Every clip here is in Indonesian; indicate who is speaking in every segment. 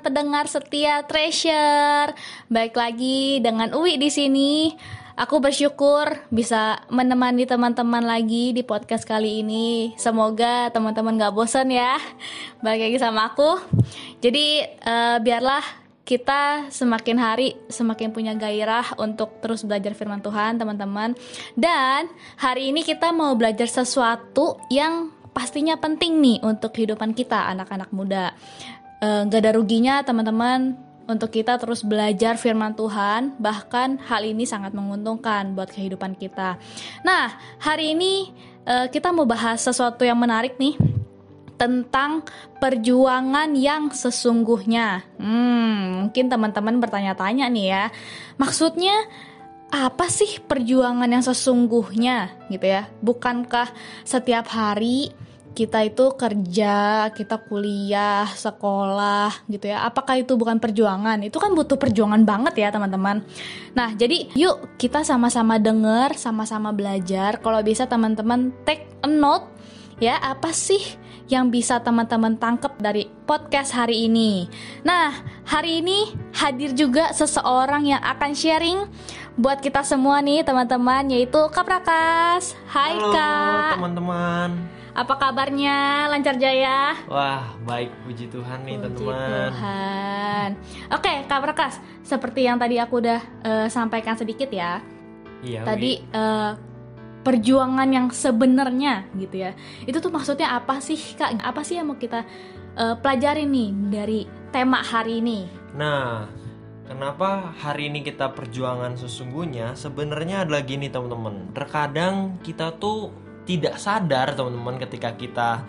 Speaker 1: pendengar setia Treasure. Baik lagi dengan Uwi di sini. Aku bersyukur bisa menemani teman-teman lagi di podcast kali ini. Semoga teman-teman gak bosan ya. Balik lagi sama aku. Jadi eh, biarlah kita semakin hari semakin punya gairah untuk terus belajar firman Tuhan, teman-teman. Dan hari ini kita mau belajar sesuatu yang pastinya penting nih untuk kehidupan kita anak-anak muda. Eh, Gak ada ruginya teman-teman untuk kita terus belajar firman Tuhan, bahkan hal ini sangat menguntungkan buat kehidupan kita. Nah, hari ini eh, kita mau bahas sesuatu yang menarik nih tentang perjuangan yang sesungguhnya. Hmm, mungkin teman-teman bertanya-tanya nih ya, maksudnya apa sih perjuangan yang sesungguhnya gitu ya? Bukankah setiap hari kita itu kerja, kita kuliah, sekolah gitu ya. Apakah itu bukan perjuangan? Itu kan butuh perjuangan banget ya, teman-teman. Nah, jadi yuk kita sama-sama denger, sama-sama belajar. Kalau bisa teman-teman take a note ya, apa sih yang bisa teman-teman tangkap dari podcast hari ini. Nah, hari ini hadir juga seseorang yang akan sharing buat kita semua nih, teman-teman, yaitu Kak Prakas. Hai
Speaker 2: Halo
Speaker 1: Kak.
Speaker 2: teman-teman.
Speaker 1: Apa kabarnya? Lancar jaya?
Speaker 2: Wah, baik puji Tuhan nih
Speaker 1: Puji
Speaker 2: teman-teman.
Speaker 1: Tuhan. Oke, Kak Prakas, seperti yang tadi aku udah eh, sampaikan sedikit ya.
Speaker 2: Iya,
Speaker 1: Tadi eh, perjuangan yang sebenarnya gitu ya. Itu tuh maksudnya apa sih, Kak? Apa sih yang mau kita eh, pelajari nih dari tema hari ini?
Speaker 2: Nah, kenapa hari ini kita perjuangan sesungguhnya sebenarnya adalah gini teman-teman. Terkadang kita tuh tidak sadar teman-teman ketika kita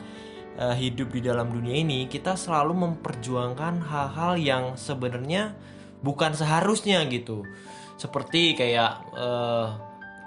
Speaker 2: eh, hidup di dalam dunia ini, kita selalu memperjuangkan hal-hal yang sebenarnya bukan seharusnya gitu. Seperti kayak eh,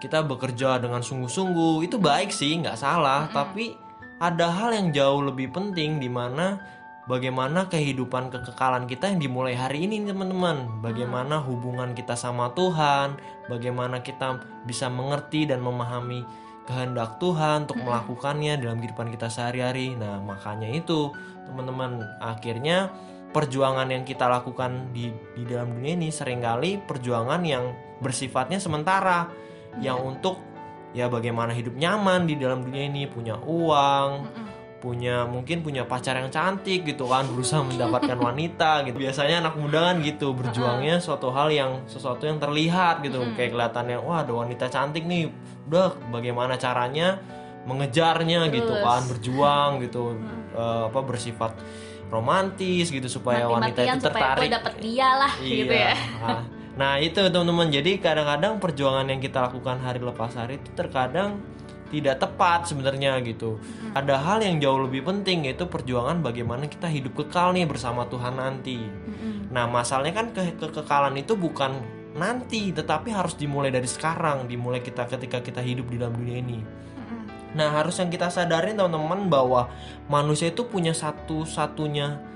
Speaker 2: kita bekerja dengan sungguh-sungguh itu baik sih nggak salah. Tapi ada hal yang jauh lebih penting di mana bagaimana kehidupan kekekalan kita yang dimulai hari ini teman-teman. Bagaimana hubungan kita sama Tuhan bagaimana kita bisa mengerti dan memahami kehendak Tuhan untuk melakukannya dalam kehidupan kita sehari-hari. Nah makanya itu teman-teman akhirnya perjuangan yang kita lakukan di di dalam dunia ini sering kali perjuangan yang bersifatnya sementara yang untuk ya bagaimana hidup nyaman di dalam dunia ini punya uang punya mungkin punya pacar yang cantik gitu kan berusaha mendapatkan wanita gitu. Biasanya anak muda kan gitu berjuangnya suatu hal yang sesuatu yang terlihat gitu. Kayak kelihatannya wah ada wanita cantik nih udah bagaimana caranya mengejarnya gitu
Speaker 1: Terus.
Speaker 2: kan berjuang gitu eh, apa bersifat romantis gitu supaya wanita
Speaker 1: Mati-matian
Speaker 2: itu
Speaker 1: supaya
Speaker 2: tertarik.
Speaker 1: dapet dia lah gitu ya.
Speaker 2: Nah itu teman-teman. Jadi kadang-kadang perjuangan yang kita lakukan hari lepas hari itu terkadang tidak tepat sebenarnya gitu. Ada hal yang jauh lebih penting yaitu perjuangan bagaimana kita hidup kekal nih bersama Tuhan nanti. Nah masalahnya kan ke kekekalan itu bukan nanti tetapi harus dimulai dari sekarang, dimulai kita ketika kita hidup di dalam dunia ini. Nah harus yang kita sadarin teman-teman bahwa manusia itu punya satu-satunya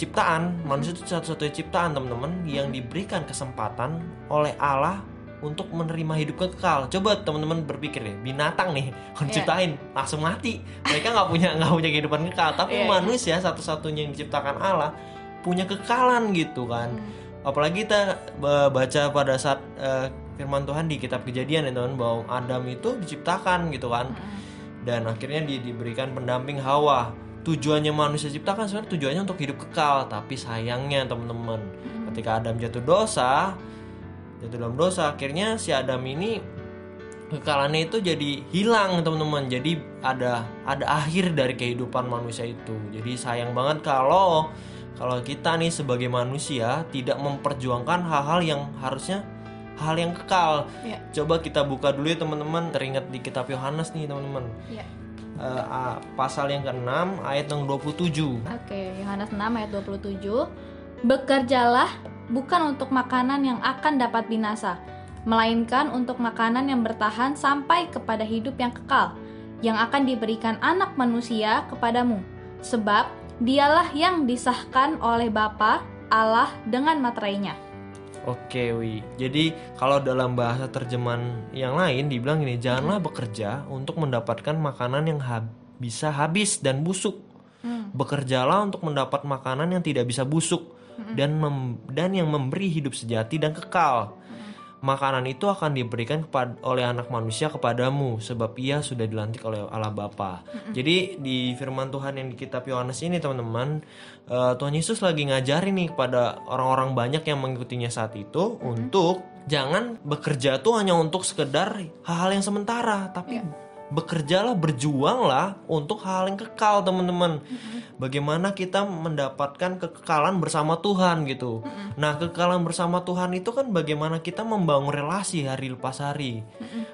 Speaker 2: ciptaan manusia itu satu-satunya ciptaan teman-teman yang diberikan kesempatan oleh Allah untuk menerima hidup kekal. Coba teman-teman berpikir deh, binatang nih kalau diciptain langsung mati. Mereka nggak punya nggak punya kehidupan kekal. Tapi
Speaker 1: Iya, iya.
Speaker 2: manusia satu-satunya yang diciptakan Allah punya kekalan gitu kan. Apalagi kita ba- baca pada saat eh, firman Tuhan di kitab Kejadian ya teman bahwa Adam itu diciptakan gitu kan. Dan akhirnya di- diberikan pendamping Hawa tujuannya manusia ciptakan sebenarnya tujuannya untuk hidup kekal tapi sayangnya teman-teman ketika Adam jatuh dosa jatuh dalam dosa akhirnya si Adam ini kekalannya itu jadi hilang teman-teman jadi ada ada akhir dari kehidupan manusia itu jadi sayang banget kalau kalau kita nih sebagai manusia tidak memperjuangkan hal-hal yang harusnya hal yang kekal
Speaker 1: Iya.
Speaker 2: coba kita buka dulu ya teman-teman teringat di kitab Yohanes nih teman-teman. Eh, ah, pasal yang ke-6 ayat yang 27
Speaker 1: Oke, Yohanes 6 ayat 27. Bekerjalah bukan untuk makanan yang akan dapat binasa, melainkan untuk makanan yang bertahan sampai kepada hidup yang kekal, yang akan diberikan anak manusia kepadamu. Sebab dialah yang disahkan oleh Bapa Allah dengan materainya.
Speaker 2: Oke, Wi. Jadi kalau dalam bahasa terjemahan yang lain dibilang ini, janganlah bekerja untuk mendapatkan makanan yang hab- bisa habis dan busuk. Bekerjalah untuk mendapat makanan yang tidak bisa busuk dan mem- dan yang memberi hidup sejati dan kekal. Makanan itu akan diberikan kepada oleh anak manusia kepadamu sebab ia sudah dilantik oleh Allah Bapa. Jadi di firman Tuhan yang di kitab Yohanes ini teman-teman eh, Tuhan Yesus lagi ngajarin nih kepada orang-orang banyak yang mengikutinya saat itu untuk jangan bekerja tuh hanya untuk sekedar hal-hal yang sementara tapi bekerjalah berjuanglah untuk hal yang kekal teman-teman. Bagaimana kita mendapatkan kekekalan bersama Tuhan gitu. Nah kekekalan bersama Tuhan itu kan bagaimana kita membangun relasi hari lepas hari.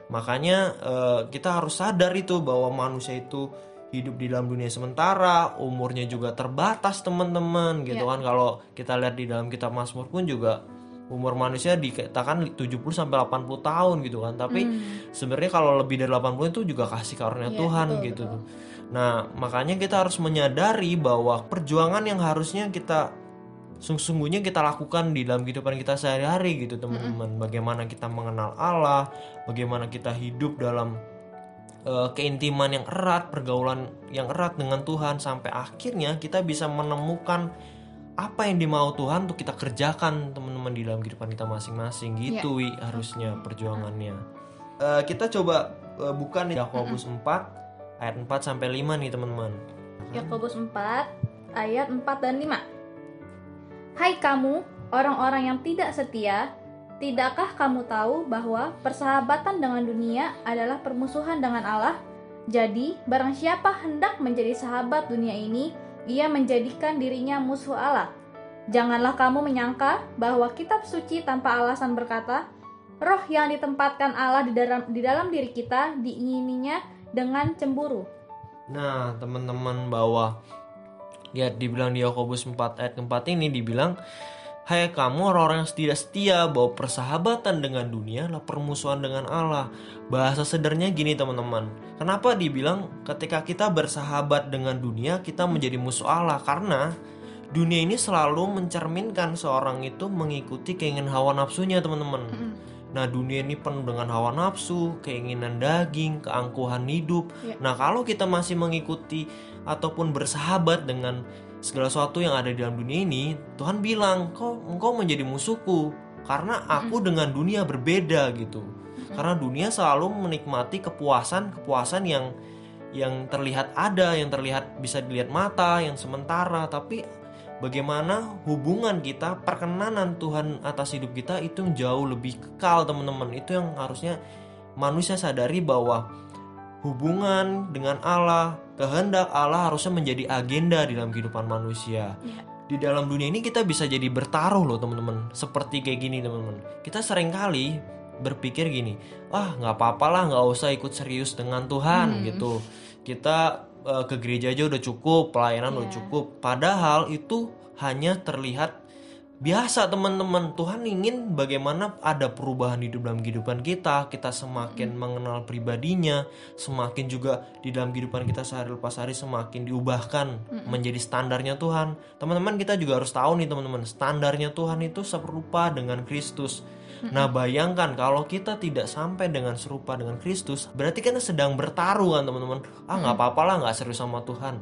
Speaker 2: Makanya eh, kita harus sadar itu bahwa manusia itu hidup di dalam dunia sementara umurnya juga terbatas teman-teman gitu kan. Kalau kita lihat di dalam kitab Mazmur pun juga umur manusia dikatakan 70 sampai 80 tahun gitu kan. Tapi sebenarnya kalau lebih dari 80 itu juga kasih karunia
Speaker 1: Iya,
Speaker 2: Tuhan
Speaker 1: betul,
Speaker 2: gitu.
Speaker 1: betul.
Speaker 2: Nah, makanya kita harus menyadari bahwa perjuangan yang harusnya kita sungguh-sungguhnya kita lakukan di dalam kehidupan kita sehari-hari gitu, teman-teman. Bagaimana kita mengenal Allah, bagaimana kita hidup dalam eh, keintiman yang erat, pergaulan yang erat dengan Tuhan sampai akhirnya kita bisa menemukan apa yang dimau Tuhan untuk kita kerjakan teman-teman di dalam kehidupan kita masing-masing? Gitu wi harusnya perjuangannya. Eh, kita coba eh, buka nih Yakobus 4 ayat 4 sampai 5 nih teman-teman.
Speaker 1: Yakobus 4 ayat 4 dan 5. Hai kamu, orang-orang yang tidak setia, tidakkah kamu tahu bahwa persahabatan dengan dunia adalah permusuhan dengan Allah? Jadi, barang siapa hendak menjadi sahabat dunia ini, ia menjadikan dirinya musuh Allah. Janganlah kamu menyangka bahwa kitab suci tanpa alasan berkata, roh yang ditempatkan Allah di dalam di dalam diri kita diingininya dengan cemburu.
Speaker 2: Nah, teman-teman bahwa ya dibilang di Yakobus 4 ayat keempat ini dibilang Hai kamu orang-orang yang tidak setia bahwa persahabatan dengan dunia adalah permusuhan dengan Allah. Bahasa sederhana gini teman-teman. Kenapa dibilang ketika kita bersahabat dengan dunia kita menjadi musuh Allah? Karena dunia ini selalu mencerminkan seorang itu mengikuti keinginan hawa nafsunya teman-teman. Nah dunia ini penuh dengan hawa nafsu, keinginan daging, keangkuhan hidup.
Speaker 1: Ya.
Speaker 2: Nah kalau kita masih mengikuti ataupun bersahabat dengan segala sesuatu yang ada di dalam dunia ini, Tuhan bilang, kau engkau menjadi musuhku karena aku dengan dunia berbeda gitu. Karena dunia selalu menikmati kepuasan-kepuasan yang yang terlihat ada, yang terlihat bisa dilihat mata, yang sementara, tapi bagaimana hubungan kita, perkenanan Tuhan atas hidup kita itu yang jauh lebih kekal, teman-teman. Itu yang harusnya manusia sadari bahwa hubungan dengan Allah, kehendak Allah harusnya menjadi agenda di dalam kehidupan manusia.
Speaker 1: Ya.
Speaker 2: Di dalam dunia ini kita bisa jadi bertaruh loh teman-teman. Seperti kayak gini teman-teman. Kita sering kali berpikir gini, wah nggak apa-apa lah nggak usah ikut serius dengan Tuhan gitu. Kita eh, ke gereja aja udah cukup, pelayanan udah
Speaker 1: Iya.
Speaker 2: cukup. Padahal itu hanya terlihat biasa teman-teman. Tuhan ingin bagaimana ada perubahan hidup dalam kehidupan kita. Kita semakin mengenal pribadinya semakin juga di dalam kehidupan kita sehari lepas hari semakin diubahkan menjadi standarnya Tuhan. Teman-teman kita juga harus tahu nih teman-teman. Standarnya Tuhan itu serupa dengan Kristus. Nah bayangkan kalau kita tidak sampai dengan serupa dengan Kristus berarti kita sedang bertaruh kan teman-teman. Ah nggak apa-apa lah nggak serius sama Tuhan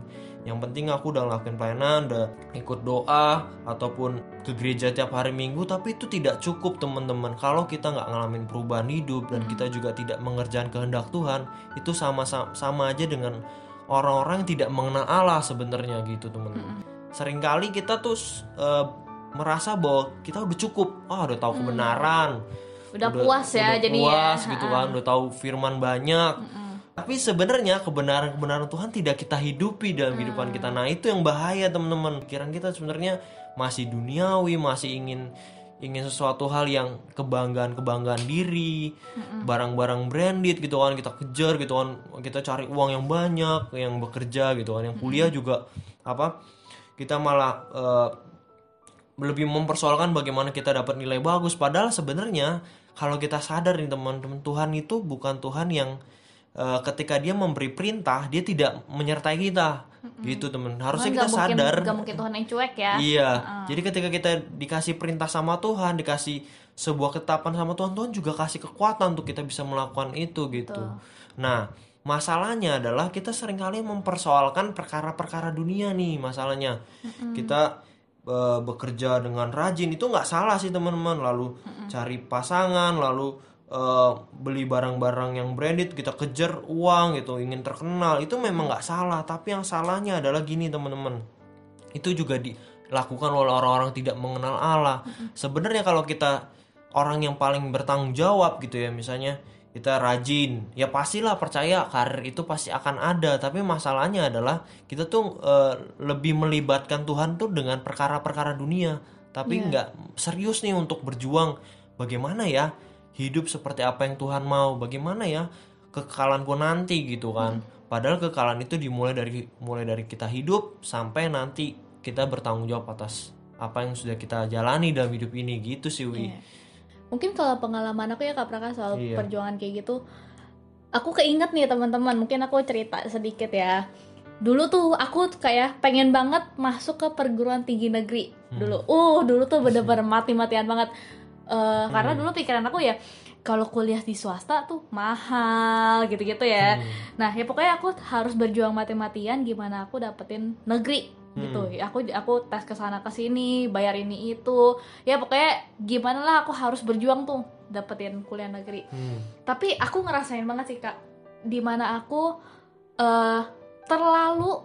Speaker 2: yang penting aku udah ngelakuin pelayanan, udah ikut doa ataupun ke gereja tiap hari minggu, tapi itu tidak cukup teman-teman. Kalau kita nggak ngalamin perubahan hidup dan kita juga tidak mengerjakan kehendak Tuhan, itu sama sama aja dengan orang-orang yang tidak mengenal Allah sebenarnya gitu teman-teman. Seringkali kita tuh eh, merasa bahwa kita udah cukup, ah udah tahu kebenaran,
Speaker 1: Udah, puas ya
Speaker 2: udah
Speaker 1: jadinya.
Speaker 2: puas gitu kan udah tahu firman banyak tapi sebenarnya kebenaran-kebenaran Tuhan tidak kita hidupi dalam kehidupan kita. Nah itu yang bahaya teman-teman. Pikiran kita sebenarnya masih duniawi masih ingin ingin sesuatu hal yang kebanggaan kebanggaan diri barang-barang branded gitu kan kita kejar gitu kan kita cari uang yang banyak yang bekerja gitu kan yang kuliah juga apa kita malah eh, lebih mempersoalkan bagaimana kita dapat nilai bagus. Padahal sebenarnya kalau kita sadar nih teman-teman Tuhan itu bukan Tuhan yang eh, ketika dia memberi perintah dia tidak menyertai kita. Gitu teman. Harusnya kita
Speaker 1: mungkin,
Speaker 2: sadar.
Speaker 1: nggak mungkin Tuhan yang cuek ya.
Speaker 2: Iya. Jadi ketika kita dikasih perintah sama Tuhan, dikasih sebuah ketetapan sama Tuhan, Tuhan juga kasih kekuatan untuk kita bisa melakukan itu gitu. Nah, masalahnya adalah kita sering kali mempersoalkan perkara-perkara dunia nih masalahnya. Kita eh, bekerja dengan rajin itu nggak salah sih teman-teman. Lalu cari pasangan, lalu eh, beli barang-barang yang branded, kita kejar uang gitu, ingin terkenal itu memang nggak salah. Tapi yang salahnya adalah gini teman-teman itu juga dilakukan oleh orang-orang tidak mengenal Allah. Sebenarnya kalau kita orang yang paling bertanggung jawab gitu ya, misalnya kita rajin, ya pastilah percaya karir itu pasti akan ada. Tapi masalahnya adalah kita tuh eh, lebih melibatkan Tuhan tuh dengan perkara-perkara dunia, tapi nggak serius nih untuk berjuang. Bagaimana ya hidup seperti apa yang Tuhan mau? Bagaimana ya kekekalanku nanti gitu kan? Padahal kekekalan itu dimulai dari mulai dari kita hidup sampai nanti kita bertanggung jawab atas apa yang sudah kita jalani dalam hidup ini gitu sih Wi.
Speaker 1: Iya. Mungkin kalau pengalaman aku ya Kak Praka soal
Speaker 2: Iya.
Speaker 1: perjuangan kayak gitu, aku keinget nih teman-teman. Mungkin aku cerita sedikit ya. Dulu tuh aku kayak pengen banget masuk ke perguruan tinggi negeri dulu. Uh, dulu tuh bener-bener mati-matian banget. Eh, Karena dulu pikiran aku ya kalau kuliah di swasta tuh mahal gitu-gitu ya. Nah ya pokoknya aku harus berjuang mati-matian gimana aku dapetin negeri gitu. Ya, Aku aku tes ke sana ke sini, bayar ini itu. Ya pokoknya gimana lah aku harus berjuang tuh dapetin kuliah negeri.
Speaker 2: Hmm.
Speaker 1: Tapi aku ngerasain banget sih kak, di mana aku eh terlalu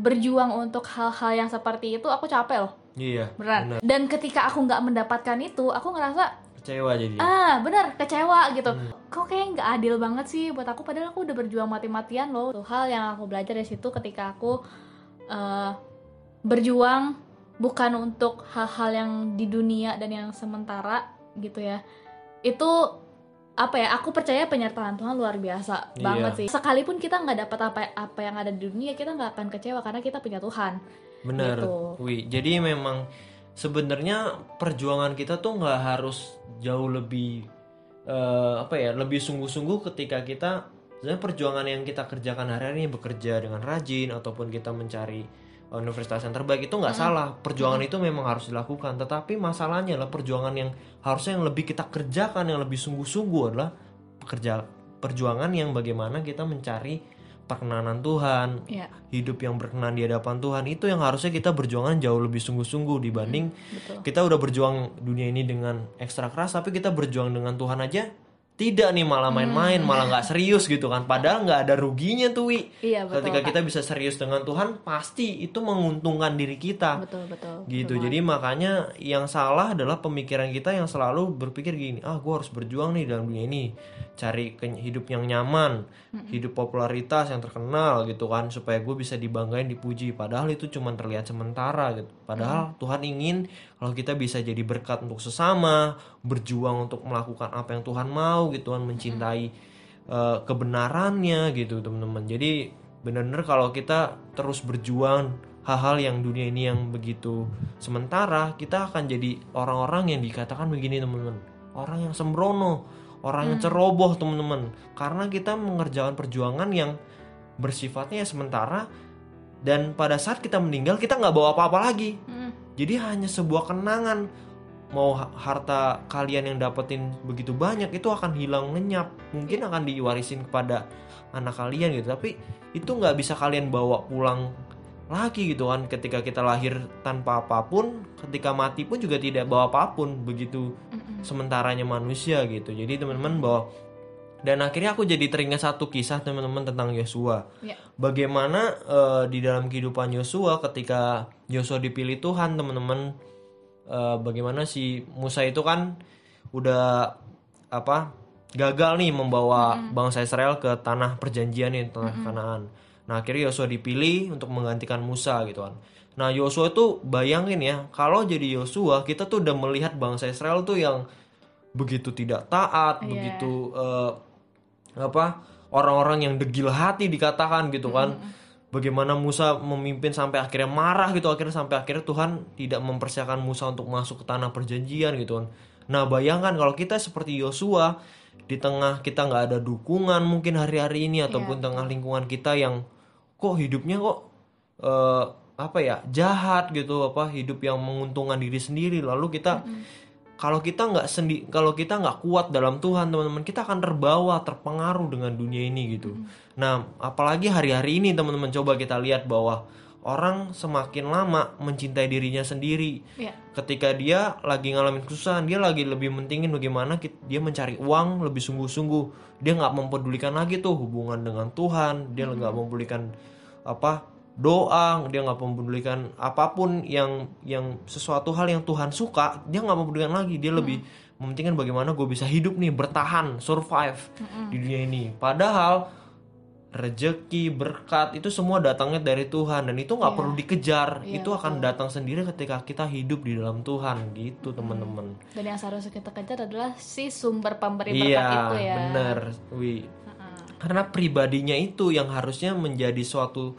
Speaker 1: berjuang untuk hal-hal yang seperti itu, aku capek loh,
Speaker 2: Iya.
Speaker 1: beneran.
Speaker 2: benar.
Speaker 1: Dan ketika aku nggak mendapatkan itu, aku ngerasa
Speaker 2: Kecewa jadi.
Speaker 1: ah bener kecewa gitu.
Speaker 2: Hmm.
Speaker 1: Kok kayak nggak adil banget sih buat aku, padahal aku udah berjuang mati-matian loh. Tuh hal yang aku belajar dari situ ketika aku eh, berjuang bukan untuk hal-hal yang di dunia dan yang sementara gitu ya. Itu apa ya aku percaya penyertaan Tuhan luar biasa
Speaker 2: Iya.
Speaker 1: banget sih sekalipun kita nggak dapat apa apa yang ada di dunia kita nggak akan kecewa karena kita punya Tuhan
Speaker 2: Benar,
Speaker 1: Gitu.
Speaker 2: Wi. Jadi memang sebenarnya perjuangan kita tuh nggak harus jauh lebih eh, apa ya, lebih sungguh-sungguh ketika kita sebenarnya perjuangan yang kita kerjakan hari-hari ini bekerja dengan rajin ataupun kita mencari universitas yang terbaik itu nggak salah. Perjuangan itu memang harus dilakukan. Tetapi masalahnya adalah perjuangan yang harusnya yang lebih kita kerjakan yang lebih sungguh-sungguh adalah pekerja perjuangan yang bagaimana kita mencari perkenanan Tuhan,
Speaker 1: ya
Speaker 2: hidup yang berkenan di hadapan Tuhan itu yang harusnya kita berjuangan jauh lebih sungguh-sungguh dibanding
Speaker 1: betul.
Speaker 2: kita udah berjuang dunia ini dengan ekstra keras tapi kita berjuang dengan Tuhan aja tidak nih malah main-main malah nggak serius gitu kan. Padahal nggak ada ruginya tuh wi.
Speaker 1: Iya betul
Speaker 2: ketika
Speaker 1: Kak.
Speaker 2: kita bisa serius dengan Tuhan pasti itu menguntungkan diri kita.
Speaker 1: Betul betul.
Speaker 2: Gitu.
Speaker 1: Betul
Speaker 2: jadi makanya yang salah adalah pemikiran kita yang selalu berpikir gini ah gue harus berjuang nih dalam dunia ini. Cari hidup yang nyaman hidup popularitas yang terkenal gitu kan. Supaya gue bisa dibanggain dipuji. Padahal itu cuma terlihat sementara gitu. Padahal Tuhan ingin kalau kita bisa jadi berkat untuk sesama berjuang untuk melakukan apa yang Tuhan mau gitu kan mencintai eh, kebenarannya gitu teman-teman. Jadi benar-benar kalau kita terus berjuang hal-hal yang dunia ini yang begitu sementara kita akan jadi orang-orang yang dikatakan begini teman-teman. Orang yang sembrono orang yang ceroboh teman-teman. Karena kita mengerjakan perjuangan yang bersifatnya sementara dan pada saat kita meninggal kita nggak bawa apa-apa lagi.
Speaker 1: Mm,
Speaker 2: jadi hanya sebuah kenangan. Mau ha- harta kalian yang dapetin begitu banyak itu akan hilang lenyap. Mungkin akan diwarisin kepada anak kalian gitu. Tapi itu nggak bisa kalian bawa pulang lagi gitu kan. Ketika kita lahir tanpa apa pun ketika mati pun juga tidak bawa apa pun
Speaker 1: begitu
Speaker 2: sementaranya manusia gitu. Jadi teman-teman bahwa dan akhirnya aku jadi teringat satu kisah teman-teman tentang Yosua.
Speaker 1: Ya.
Speaker 2: bagaimana eh, di dalam kehidupan Yosua ketika Yosua dipilih Tuhan teman-teman eh, bagaimana si Musa itu kan udah apa gagal nih membawa bangsa Israel ke tanah perjanjian nih tanah Kanaan. Nah akhirnya Yosua dipilih untuk menggantikan Musa gitu kan. Nah Yosua itu bayangin ya kalau jadi Yosua kita tuh udah melihat bangsa Israel tuh yang begitu tidak taat
Speaker 1: Iya.
Speaker 2: begitu eh, apa orang-orang yang degil hati dikatakan gitu kan bagaimana Musa memimpin sampai akhirnya marah gitu akhirnya sampai akhirnya Tuhan tidak mempersiapkan Musa untuk masuk ke tanah perjanjian gitu kan Nah bayangkan kalau kita seperti Yosua di tengah kita nggak ada dukungan mungkin hari-hari ini ataupun tengah lingkungan kita yang kok hidupnya kok eh, apa ya jahat gitu apa hidup yang menguntungkan diri sendiri lalu kita kalau kita nggak sendi kalau kita nggak kuat dalam Tuhan teman-teman kita akan terbawa terpengaruh dengan dunia ini gitu. Nah apalagi hari-hari ini teman-teman coba kita lihat bahwa orang semakin lama mencintai dirinya sendiri.
Speaker 1: Ya.
Speaker 2: ketika dia lagi ngalamin kesusahan dia lagi lebih mentingin bagaimana dia mencari uang lebih sungguh-sungguh. Dia nggak mempedulikan lagi tuh hubungan dengan Tuhan dia nggak mempedulikan apa doa dia nggak mempedulikan apa pun yang yang sesuatu hal yang Tuhan suka dia nggak mempedulikan lagi. Dia lebih mementingkan bagaimana gue bisa hidup nih bertahan survive di dunia ini. Padahal rejeki berkat itu semua datangnya dari Tuhan. Dan itu nggak perlu dikejar.
Speaker 1: Iya,
Speaker 2: itu akan datang sendiri ketika kita hidup di dalam Tuhan. Gitu teman-teman.
Speaker 1: Dan yang seharusnya kita kejar adalah si sumber pemberi
Speaker 2: iya
Speaker 1: berkat itu ya.
Speaker 2: benar wi. Karena pribadinya itu yang harusnya menjadi suatu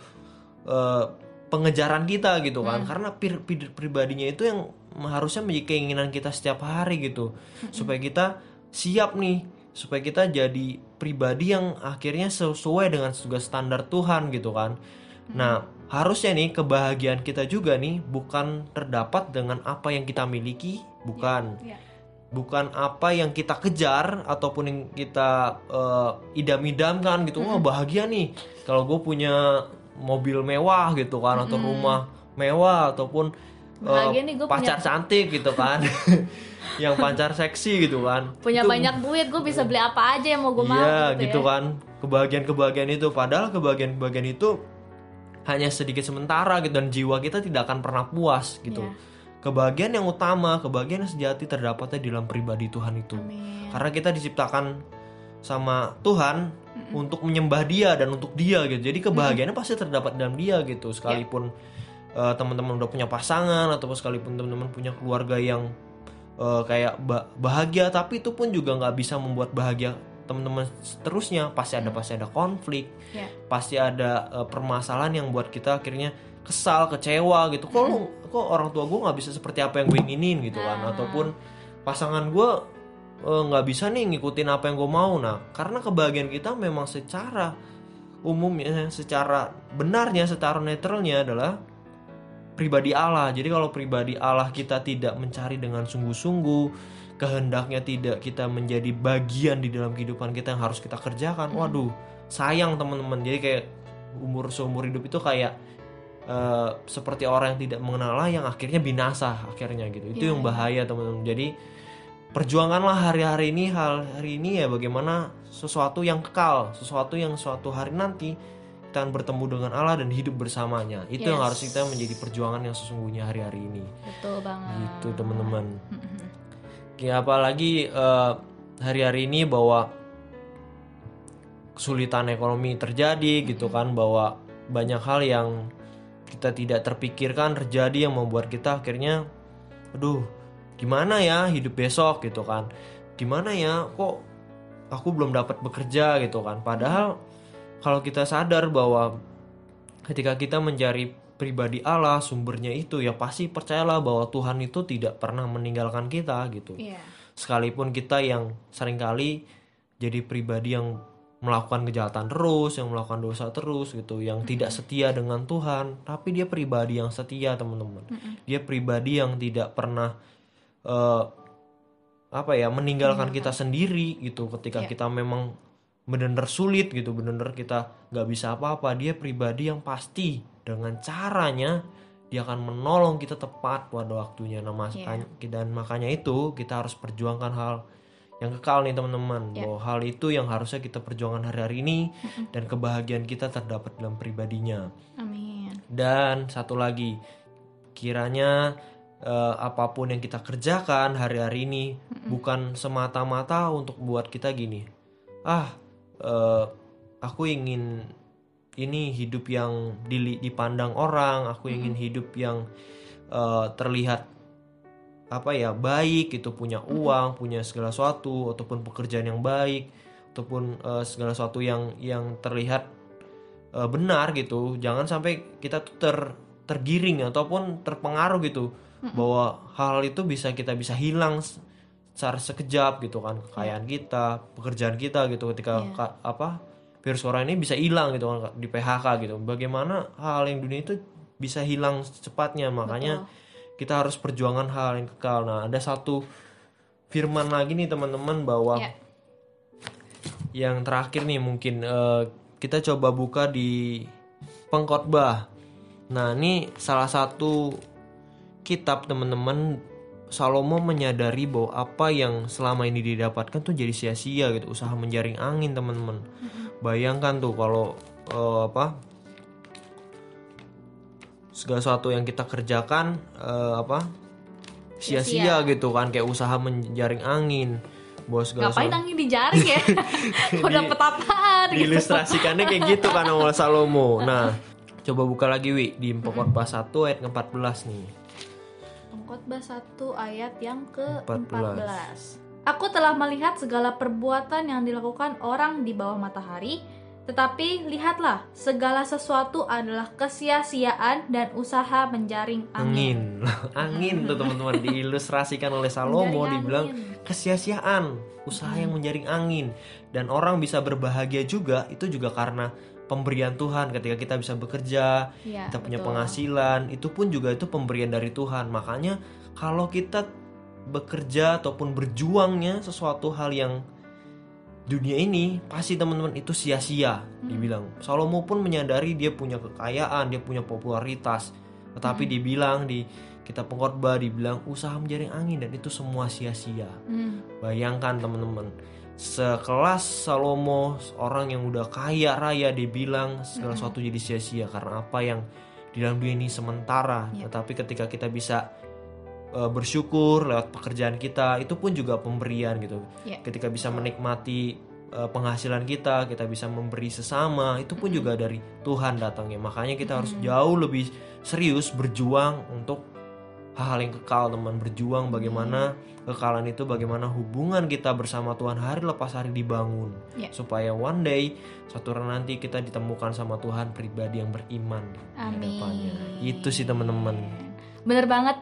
Speaker 2: eh, pengejaran kita gitu kan. Karena pir- pir- pribadinya itu yang harusnya menjadi keinginan kita setiap hari gitu. Supaya kita siap nih. Supaya kita jadi pribadi yang akhirnya sesuai dengan juga standar Tuhan gitu kan. Nah harusnya nih kebahagiaan kita juga nih bukan terdapat dengan apa yang kita miliki bukan.
Speaker 1: Iya.
Speaker 2: bukan apa yang kita kejar ataupun yang kita eh, idam-idamkan gitu. Wah bahagia nih. Kalau gue punya mobil mewah gitu kan atau rumah mewah ataupun
Speaker 1: Bahagia nih gua
Speaker 2: pacar cantik gitu kan yang pacar seksi gitu kan
Speaker 1: Punya banyak duit, gue bisa beli apa aja yang mau gue mau.
Speaker 2: iya
Speaker 1: gitu
Speaker 2: gitu
Speaker 1: ya.
Speaker 2: kan kebahagiaan-kebahagiaan itu padahal kebahagiaan-kebahagiaan itu hanya sedikit sementara gitu dan jiwa kita tidak akan pernah puas gitu
Speaker 1: Iya.
Speaker 2: kebahagiaan yang utama kebahagiaan yang sejati terdapatnya di dalam pribadi Tuhan itu
Speaker 1: Amin.
Speaker 2: karena kita diciptakan sama Tuhan untuk menyembah Dia dan untuk Dia gitu. Jadi kebahagiaannya pasti terdapat dalam Dia gitu. Sekalipun eh, teman-teman udah punya pasangan ataupun sekalipun teman-teman punya keluarga yang eh, kayak ba- bahagia tapi itu pun juga nggak bisa membuat bahagia teman-teman seterusnya. Pasti ada pasti ada konflik
Speaker 1: Ya.
Speaker 2: pasti ada eh, permasalahan yang buat kita akhirnya kesal kecewa gitu. Kok lu- kok orang tua gue nggak bisa seperti apa yang gue inginin gitu kan? Ataupun pasangan gue eh, nggak bisa nih ngikutin apa yang gue mau nah. Karena kebahagiaan kita memang secara umumnya secara benarnya secara netralnya adalah pribadi Allah. Jadi kalau pribadi Allah kita tidak mencari dengan sungguh-sungguh kehendaknya tidak kita menjadi bagian di dalam kehidupan kita yang harus kita kerjakan waduh sayang teman-teman. Jadi kayak umur seumur hidup itu kayak eh, seperti orang yang tidak mengenal Allah yang akhirnya binasa akhirnya gitu. Itu
Speaker 1: Iya,
Speaker 2: yang bahaya teman-teman. Jadi perjuanganlah hari-hari ini hal hari ini ya bagaimana sesuatu yang kekal sesuatu yang suatu hari nanti kita akan bertemu dengan Allah dan hidup bersamanya. Itu yang
Speaker 1: Yes.
Speaker 2: harus kita menjadi perjuangan yang sesungguhnya hari-hari ini.
Speaker 1: Betul banget.
Speaker 2: gitu teman-teman. Ya apalagi eh, hari-hari ini bahwa kesulitan ekonomi terjadi gitu kan bahwa banyak hal yang kita tidak terpikirkan terjadi yang membuat kita akhirnya aduh gimana ya hidup besok gitu kan? Gimana ya kok aku belum dapat bekerja gitu kan? Padahal kalau kita sadar bahwa ketika kita mencari pribadi Allah sumbernya itu ya pasti percayalah bahwa Tuhan itu tidak pernah meninggalkan kita gitu.
Speaker 1: Iya.
Speaker 2: sekalipun kita yang sering kali jadi pribadi yang melakukan kejahatan terus, yang melakukan dosa terus gitu, yang tidak setia dengan Tuhan, tapi dia pribadi yang setia teman-teman. Dia pribadi yang tidak pernah eh, apa ya meninggalkan kita sendiri gitu, ketika kita memang benar-benar sulit gitu, benar-benar kita nggak bisa apa-apa. Dia pribadi yang pasti dengan caranya dia akan menolong kita tepat pada waktunya. Nah, makanya dan makanya itu kita harus perjuangkan hal yang kekal nih teman-teman. Bahwa hal itu yang harusnya kita perjuangkan hari-hari ini dan kebahagiaan kita terdapat dalam pribadinya.
Speaker 1: Amin.
Speaker 2: dan satu lagi kiranya eh, apa pun yang kita kerjakan hari-hari ini bukan semata-mata untuk buat kita gini. Ah eh, aku ingin ini hidup yang dili- dipandang orang aku ingin hidup yang eh, terlihat apa ya baik itu punya uang punya segala sesuatu ataupun pekerjaan yang baik ataupun eh, segala sesuatu yang yang terlihat eh, benar gitu. Jangan sampai kita tuh ter tergiring ataupun terpengaruh gitu bahwa hal itu bisa kita bisa hilang secara sekejap gitu kan kekayaan kita pekerjaan kita gitu ketika
Speaker 1: Iya.
Speaker 2: ka- apa virus corona ini bisa hilang gitu kan di PHK gitu bagaimana hal yang dunia itu bisa hilang secepatnya makanya kita harus perjuangan hal yang kekal nah ada satu firman lagi nih teman-teman bahwa
Speaker 1: Ya.
Speaker 2: yang terakhir nih mungkin eh, kita coba buka di pengkhotbah. Nah, ini salah satu kitab teman-teman Salomo menyadari bahwa apa yang selama ini didapatkan tuh jadi sia-sia gitu, usaha menjaring angin teman-teman. Bayangkan tuh kalau eh, apa segala sesuatu yang kita kerjakan eh, apa sia-sia gitu kan kayak usaha menjaring angin bahwa segala
Speaker 1: Ngapain angin dijaring ya? Mau dapet apaan gitu.
Speaker 2: diilustrasikannya kayak gitu kan oleh Salomo. Nah, coba buka lagi Wi di Pengkhotbah 1 ayat ke-14 nih.
Speaker 1: Pengkhotbah 1 ayat yang ke-14.
Speaker 2: 14.
Speaker 1: Aku telah melihat segala perbuatan yang dilakukan orang di bawah matahari, tetapi lihatlah, segala sesuatu adalah kesia-siaan dan usaha menjaring angin.
Speaker 2: Angin. Angin tuh teman-teman diilustrasikan oleh Salomo
Speaker 1: Menjaring
Speaker 2: dibilang
Speaker 1: angin.
Speaker 2: kesia-siaan, usaha yang menjaring angin dan orang bisa berbahagia juga itu juga karena pemberian Tuhan ketika kita bisa bekerja,
Speaker 1: Iya,
Speaker 2: kita punya
Speaker 1: betul.
Speaker 2: penghasilan, itu pun juga itu pemberian dari Tuhan. Makanya kalau kita bekerja ataupun berjuangnya sesuatu hal yang dunia ini pasti teman-teman itu sia-sia dibilang. Salomo pun menyadari dia punya kekayaan, dia punya popularitas, tetapi dibilang di kitab pengkhotbah dibilang usaha menjaring angin dan itu semua sia-sia.
Speaker 1: Hmm,
Speaker 2: Bayangkan teman-teman, sekelas Salomo, orang yang udah kaya raya dibilang segala sesuatu jadi sia-sia karena apa yang di dalam dunia ini sementara.
Speaker 1: Iya.
Speaker 2: Tetapi ketika kita bisa uh, bersyukur lewat pekerjaan kita, itu pun juga pemberian gitu.
Speaker 1: Iya.
Speaker 2: Ketika bisa menikmati uh, penghasilan kita, kita bisa memberi sesama, itu pun juga dari Tuhan datangnya. Makanya kita harus jauh lebih serius berjuang untuk hal-hal yang kekal teman berjuang bagaimana kekalan itu bagaimana hubungan kita bersama Tuhan hari lepas hari dibangun
Speaker 1: Ya.
Speaker 2: supaya one day suatu hari nanti kita ditemukan sama Tuhan pribadi yang beriman
Speaker 1: Amin.
Speaker 2: itu sih teman-teman
Speaker 1: Bener banget,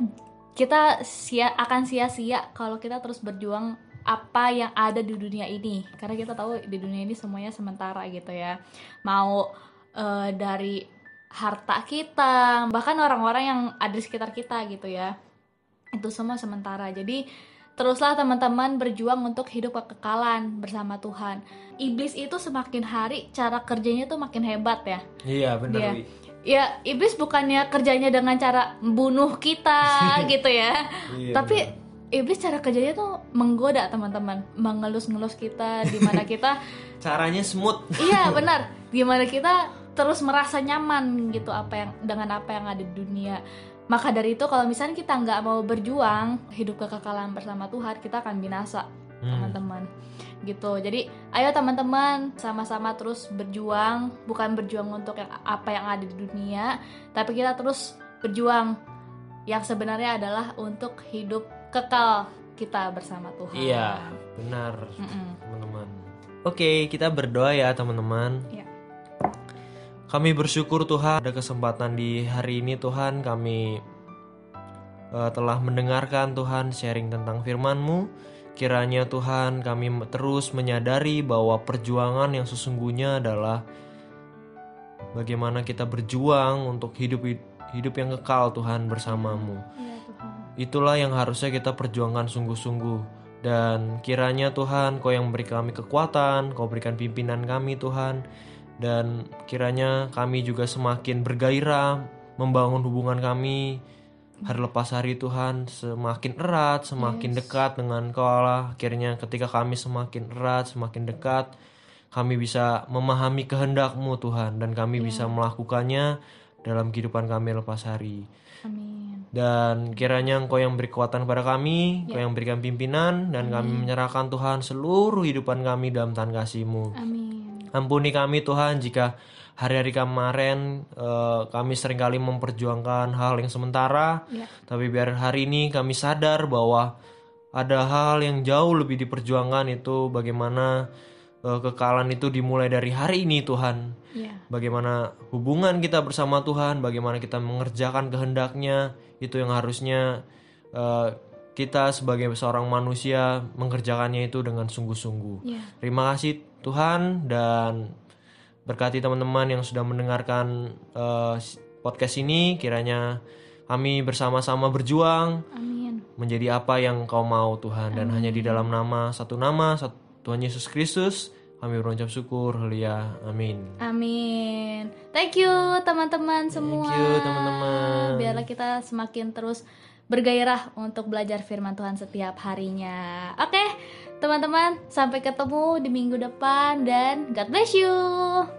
Speaker 1: kita sia akan sia-sia kalau kita terus berjuang apa yang ada di dunia ini. Karena kita tahu di dunia ini semuanya sementara gitu ya. Mau eh, dari harta kita, bahkan orang-orang yang ada di sekitar kita gitu ya. Itu semua sementara. Jadi teruslah teman-teman berjuang untuk hidup kekekalan bersama Tuhan. Iblis itu semakin hari cara kerjanya tuh makin hebat ya.
Speaker 2: iya benar
Speaker 1: Iya.
Speaker 2: Wi.
Speaker 1: Ya, iblis bukannya kerjanya dengan cara membunuh kita gitu ya.
Speaker 2: Iya,
Speaker 1: Tapi iblis cara kerjanya tuh menggoda teman-teman, mengelus-ngelus kita di mana kita
Speaker 2: caranya smooth
Speaker 1: iya benar, di mana kita terus merasa nyaman gitu apa yang dengan apa yang ada di dunia. Maka dari itu kalau misalnya kita nggak mau berjuang hidup kekekalan bersama Tuhan, kita akan binasa
Speaker 2: Hmm.
Speaker 1: teman-teman. Gitu. Jadi ayo teman-teman sama-sama terus berjuang. Bukan berjuang untuk yang apa yang ada di dunia tapi kita terus berjuang. Yang sebenarnya adalah untuk hidup kekal kita bersama Tuhan.
Speaker 2: Iya benar teman-teman. Oke kita berdoa ya teman-teman.
Speaker 1: Iya.
Speaker 2: Kami bersyukur Tuhan ada kesempatan di hari ini Tuhan kami eh, telah mendengarkan Tuhan sharing tentang firman-Mu. Kiranya Tuhan kami terus menyadari bahwa perjuangan yang sesungguhnya adalah bagaimana kita berjuang untuk hidup hidup yang kekal Tuhan bersamamu.
Speaker 1: Iya, Tuhan
Speaker 2: Itulah yang harusnya kita perjuangkan sungguh-sungguh. Dan kiranya Tuhan Kau yang beri kami kekuatan, Kau berikan pimpinan kami Tuhan. Dan kiranya kami juga semakin bergairah membangun hubungan kami hari lepas hari Tuhan. Semakin erat, semakin dekat dengan Kau Allah. Akhirnya ketika kami semakin erat, semakin dekat, kami bisa memahami kehendak-Mu Tuhan. Dan kami bisa melakukannya dalam kehidupan kami lepas hari.
Speaker 1: amin.
Speaker 2: Dan kiranya Engkau yang beri kekuatan kepada kami, Engkau yang berikan pimpinan, dan kami menyerahkan Tuhan seluruh kehidupan kami dalam tangan kasih-Mu.
Speaker 1: amin
Speaker 2: Ampuni kami Tuhan jika hari-hari kemarin eh, kami sering kali memperjuangkan hal yang sementara,
Speaker 1: Ya.
Speaker 2: tapi biar hari ini kami sadar bahwa ada hal yang jauh lebih diperjuangkan itu bagaimana eh, kekalan itu dimulai dari hari ini Tuhan
Speaker 1: ya
Speaker 2: bagaimana hubungan kita bersama Tuhan, bagaimana kita mengerjakan kehendaknya, itu yang harusnya eh, kita sebagai seorang manusia mengerjakannya itu dengan sungguh-sungguh.
Speaker 1: Ya.
Speaker 2: Terima kasih Tuhan dan berkati teman-teman yang sudah mendengarkan eh, podcast ini. Kiranya kami bersama-sama berjuang
Speaker 1: Amin.
Speaker 2: menjadi apa yang Kau mau Tuhan dan hanya di dalam nama satu nama satu Tuhan Yesus Kristus kami berucap syukur. Haleluya. Amin.
Speaker 1: Amin. Thank you teman-teman semua.
Speaker 2: you, teman-teman.
Speaker 1: Biarlah kita semakin terus bergairah untuk belajar firman Tuhan setiap harinya. Oke, teman-teman, sampai ketemu di minggu depan dan God bless you.